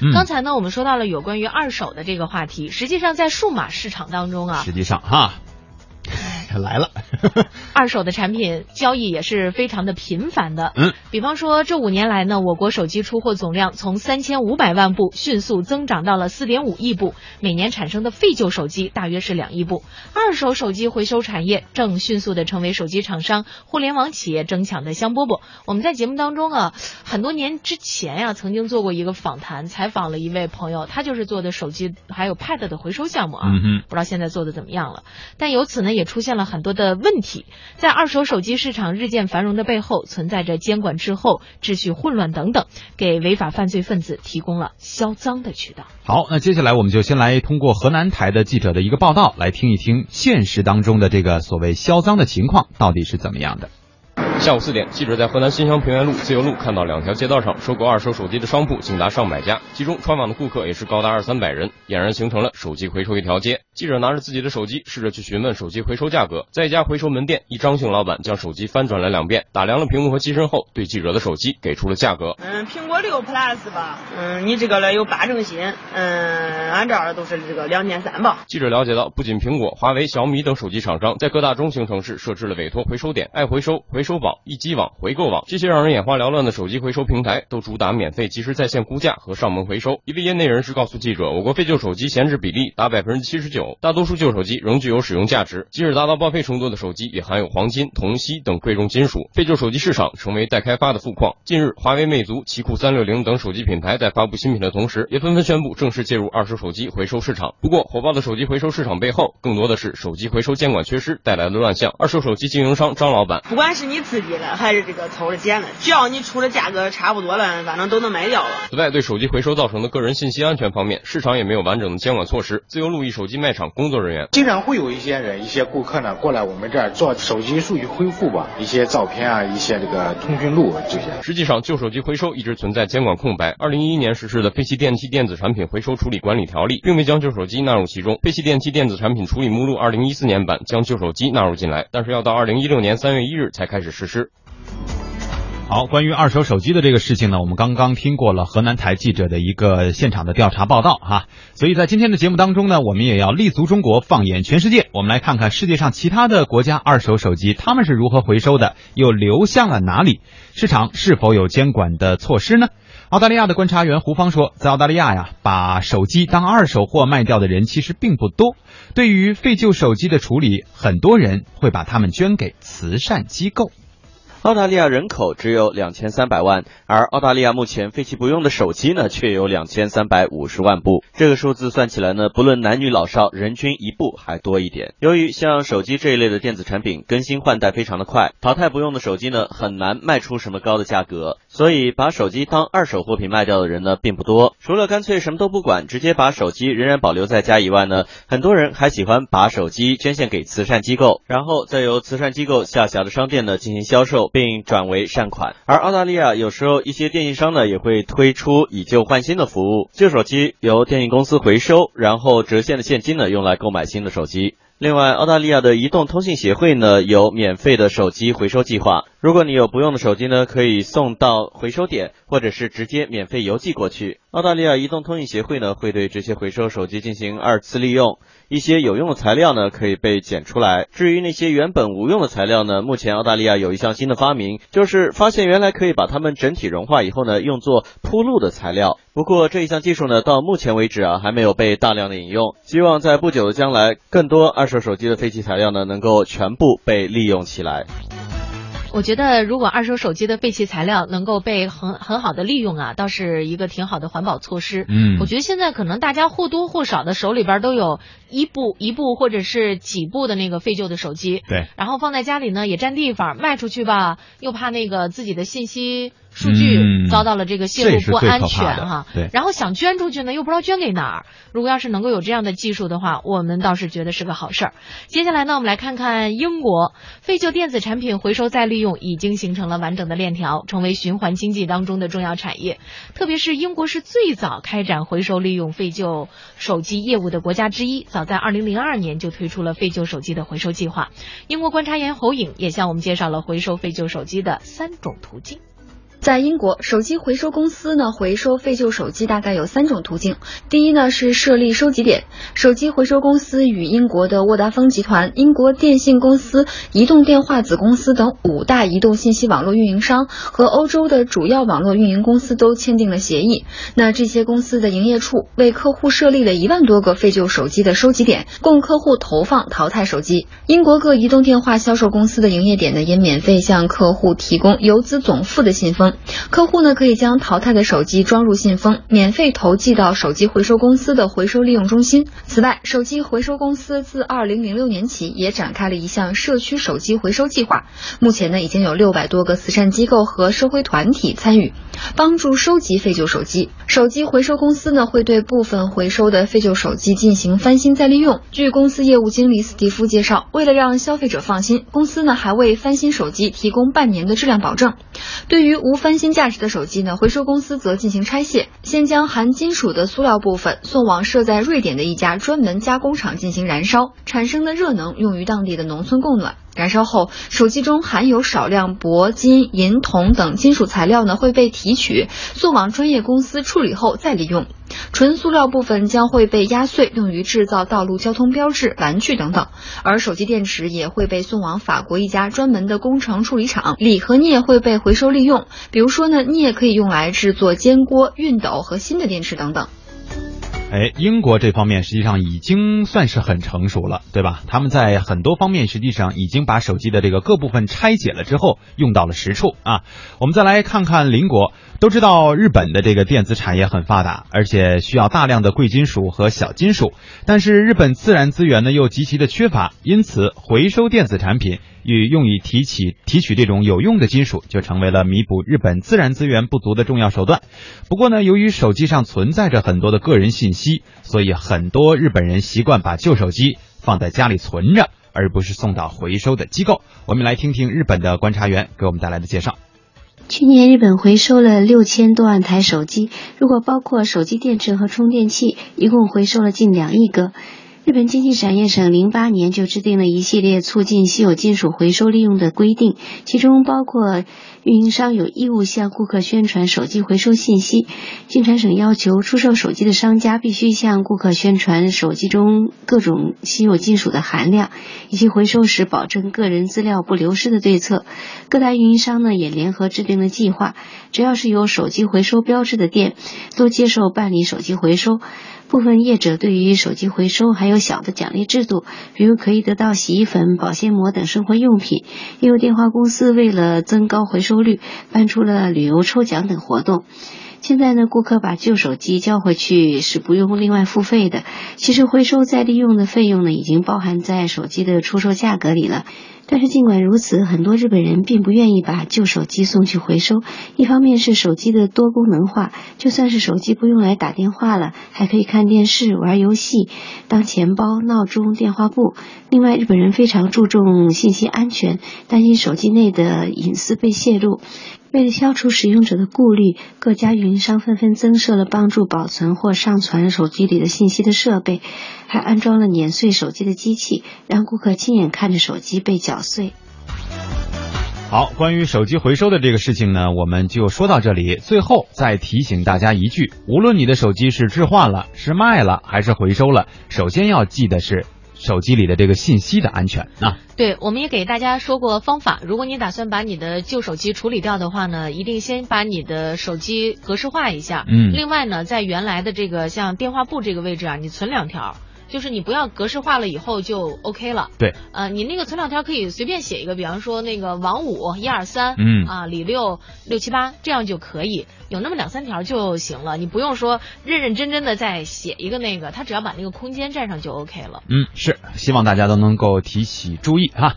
嗯。刚才呢，我们说到了有关于二手的这个话题，实际上在数码市场当中啊，实际上哈，来了，二手的产品交易也是非常的频繁的。嗯，比方说这五年来呢，我国手机出货总量从三千五百万部迅速增长到了四点五亿部，每年产生的废旧手机大约是两亿部。二手手机回收产业正迅速的成为手机厂商、互联网企业争抢的香饽饽。我们在节目当中啊，很多年之前呀、曾经做过一个访谈，采访了一位朋友，他就是做的手机还有 Pad 的回收项目啊。嗯哼，不知道现在做的怎么样了。但由此呢，也出现了很多的问题。在二手手机市场日渐繁荣的背后，存在着监管滞后、秩序混乱等等，给违法犯罪分子提供了销赃的渠道。好，那接下来我们就先来通过河南台的记者的一个报道，来听一听现实当中的这个所谓销赃的情况到底是怎么样的。下午四点，记者在河南新乡平原路自由路看到两条街道上收购二手手机的商铺竟达上百家，其中穿网的顾客也是高达二三百人，俨然形成了手机回收一条街。记者拿着自己的手机，试着去询问手机回收价格。在一家回收门店，一张姓老板将手机翻转了两遍，打量了屏幕和机身后，对记者的手机给出了价格。嗯，苹果六 Plus 吧，嗯，你这个呢有八成新，嗯，俺这儿都是这个两千三吧。记者了解到，不仅苹果、华为、小米等手机厂商在各大中型城市设置了委托回收点、爱回收、回收宝、一机网、回购网，这些让人眼花缭乱的手机回收平台都主打免费及时在线估价和上门回收。一位业内人士告诉记者，我国废旧手机闲置比例达百分之七十九，大多数旧手机仍具有使用价值，即使达到报废程度的手机也含有黄金、铜、锡等贵重金属。废旧手机市场成为待开发的富矿。近日，华为、魅族、奇酷三六零等手机品牌在发布新品的同时，也纷纷宣布正式介入二手手机回收市场。不过，火爆的手机回收市场背后，更多的是手机回收监管缺失带来的乱象。二手手机经营商张老板不管是你自己的还是这个偷着捡的，只要你出的价格差不多了，反正都能卖掉了。此外，对手机回收造成的个人信息安全方面，市场也没有完整的监管措施。自由路易手机卖场工作人员经常会有一些人、一些顾客呢过来我们这儿做手机数据恢复吧，一些照片啊，一些这个通讯录这些。实际上，旧手机回收一直存在监管空白。二零一一年实施的《废弃电器电子产品回收处理管理条例》并未将旧手机纳入其中。废弃电器电子产品处理目录二零一四年版将旧手机纳入进来，但是要到二零一六年三月一日才开始实施。好，关于二手手机的这个事情呢，我们刚刚听过了河南台记者的一个现场的调查报道哈，所以在今天的节目当中呢，我们也要立足中国，放眼全世界，我们来看看世界上其他的国家二手手机他们是如何回收的，又流向了哪里，市场是否有监管的措施呢？澳大利亚的观察员胡芳说，在澳大利亚呀，把手机当二手货卖掉的人其实并不多。对于废旧手机的处理，很多人会把它们捐给慈善机构。澳大利亚人口只有两千三百万，而澳大利亚目前废弃不用的手机呢，却有两千三百五十万部。这个数字算起来呢，不论男女老少，人均一部还多一点。由于像手机这一类的电子产品更新换代非常的快，淘汰不用的手机呢，很难卖出什么高的价格，所以把手机当二手货品卖掉的人呢，并不多。除了干脆什么都不管，直接把手机仍然保留在家以外呢，很多人还喜欢把手机捐献给慈善机构，然后再由慈善机构下辖的商店呢进行销售。并转为善款。而澳大利亚有时候一些电信商呢也会推出以旧换新的服务，旧手机由电信公司回收，然后折现的现金呢用来购买新的手机。另外，澳大利亚的移动通信协会呢有免费的手机回收计划。如果你有不用的手机呢，可以送到回收点，或者是直接免费邮寄过去。澳大利亚移动通信协会呢会对这些回收手机进行二次利用，一些有用的材料呢可以被捡出来。至于那些原本无用的材料呢，目前澳大利亚有一项新的发明，就是发现原来可以把它们整体融化以后呢，用作铺路的材料。不过这一项技术呢，到目前为止啊还没有被大量的引用。希望在不久的将来，更多二手手机的废弃材料呢能够全部被利用起来。我觉得，如果二手手机的废弃材料能够被很很好的利用啊，倒是一个挺好的环保措施。嗯我觉得现在可能大家或多或少的手里边都有一部一部或者是几部的那个废旧的手机，对，然后放在家里呢也占地方，卖出去吧又怕那个自己的信息数据嗯遭到了这个泄露不安全哈。对然后想捐出去呢又不知道捐给哪儿。如果要是能够有这样的技术的话，我们倒是觉得是个好事儿。接下来呢，我们来看看英国废旧电子产品回收再利用已经形成了完整的链条，成为循环经济当中的重要产业。特别是英国是最早开展回收利用废旧手机业务的国家之一，早早在二零零二年就推出了废旧手机的回收计划。英国观察员侯颖也向我们介绍了回收废旧手机的三种途径。在英国，手机回收公司呢回收废旧手机大概有三种途径。第一呢是设立收集点，手机回收公司与英国的沃达丰集团、英国电信公司、移动电话子公司等五大移动信息网络运营商和欧洲的主要网络运营公司都签订了协议。那这些公司的营业处为客户设立了一万多个废旧手机的收集点，供客户投放淘汰手机。英国各移动电话销售公司的营业点呢也免费向客户提供邮资总付的信封。客户呢可以将淘汰的手机装入信封，免费投寄到手机回收公司的回收利用中心。此外，手机回收公司自二零零六年起也展开了一项社区手机回收计划。目前呢，已经有六百多个慈善机构和社会团体参与，帮助收集废旧手机。手机回收公司呢会对部分回收的废旧手机进行翻新再利用。据公司业务经理斯蒂夫介绍，为了让消费者放心，公司呢还为翻新手机提供半年的质量保证。对于无翻新价值的手机呢，回收公司则进行拆卸，先将含金属的塑料部分送往设在瑞典的一家专门加工厂进行燃烧，产生的热能用于当地的农村供暖。燃烧后，手机中含有少量铂金、银、铜等金属材料呢，会被提取，送往专业公司处理后再利用。纯塑料部分将会被压碎，用于制造道路交通标志、玩具等等。而手机电池也会被送往法国一家专门的工程处理厂，锂和镍会被回收利用。比如说呢，镍可以用来制作煎锅、熨斗和新的电池等等。哎，英国这方面实际上已经算是很成熟了，对吧？他们在很多方面实际上已经把手机的这个各部分拆解了之后用到了实处啊。我们再来看看邻国，都知道日本的这个电子产业很发达，而且需要大量的贵金属和小金属，但是日本自然资源呢又极其的缺乏，因此回收电子产品。与用以提起提取这种有用的金属，就成为了弥补日本自然资源不足的重要手段。不过呢，由于手机上存在着很多的个人信息，所以很多日本人习惯把旧手机放在家里存着，而不是送到回收的机构。我们来听听日本的观察员给我们带来的介绍。去年日本回收了六千多万台手机，如果包括手机电池和充电器，一共回收了近两亿个。日本经济产业省零八年就制定了一系列促进稀有金属回收利用的规定，其中包括运营商有义务向顾客宣传手机回收信息。经产省要求出售手机的商家必须向顾客宣传手机中各种稀有金属的含量，以及回收时保证个人资料不流失的对策。各大运营商呢也联合制定了计划，只要是有手机回收标志的店，都接受办理手机回收。部分业者对于手机回收还有小的奖励制度，比如可以得到洗衣粉、保鲜膜等生活用品。也有电话公司为了增高回收率，办出了旅游抽奖等活动。现在呢，顾客把旧手机交回去是不用另外付费的。其实回收再利用的费用呢，已经包含在手机的出售价格里了。但是尽管如此，很多日本人并不愿意把旧手机送去回收。一方面是手机的多功能化，就算是手机不用来打电话了，还可以看电视、玩游戏、当钱包、闹钟、电话簿。另外，日本人非常注重信息安全，担心手机内的隐私被泄露。为了消除使用者的顾虑，各家运营商纷纷增设了帮助保存或上传手机里的信息的设备，还安装了碾碎手机的机器，让顾客亲眼看着手机被搅碎。好，关于手机回收的这个事情呢，我们就说到这里。最后再提醒大家一句：无论你的手机是置换了、是卖了还是回收了，首先要记得是。手机里的这个信息的安全啊，对，我们也给大家说过方法。如果你打算把你的旧手机处理掉的话呢，一定先把你的手机格式化一下。嗯，另外呢，在原来的这个像电话簿这个位置啊，你存两条。就是你不要格式化了以后就 OK 了。对，呃，你那个存两条可以随便写一个，比方说那个王五一二三，嗯啊李六六七八，这样就可以有那么两三条就行了。你不用说认认真真的再写一个那个，他只要把那个空间占上就 OK 了。嗯，是，希望大家都能够提起注意哈。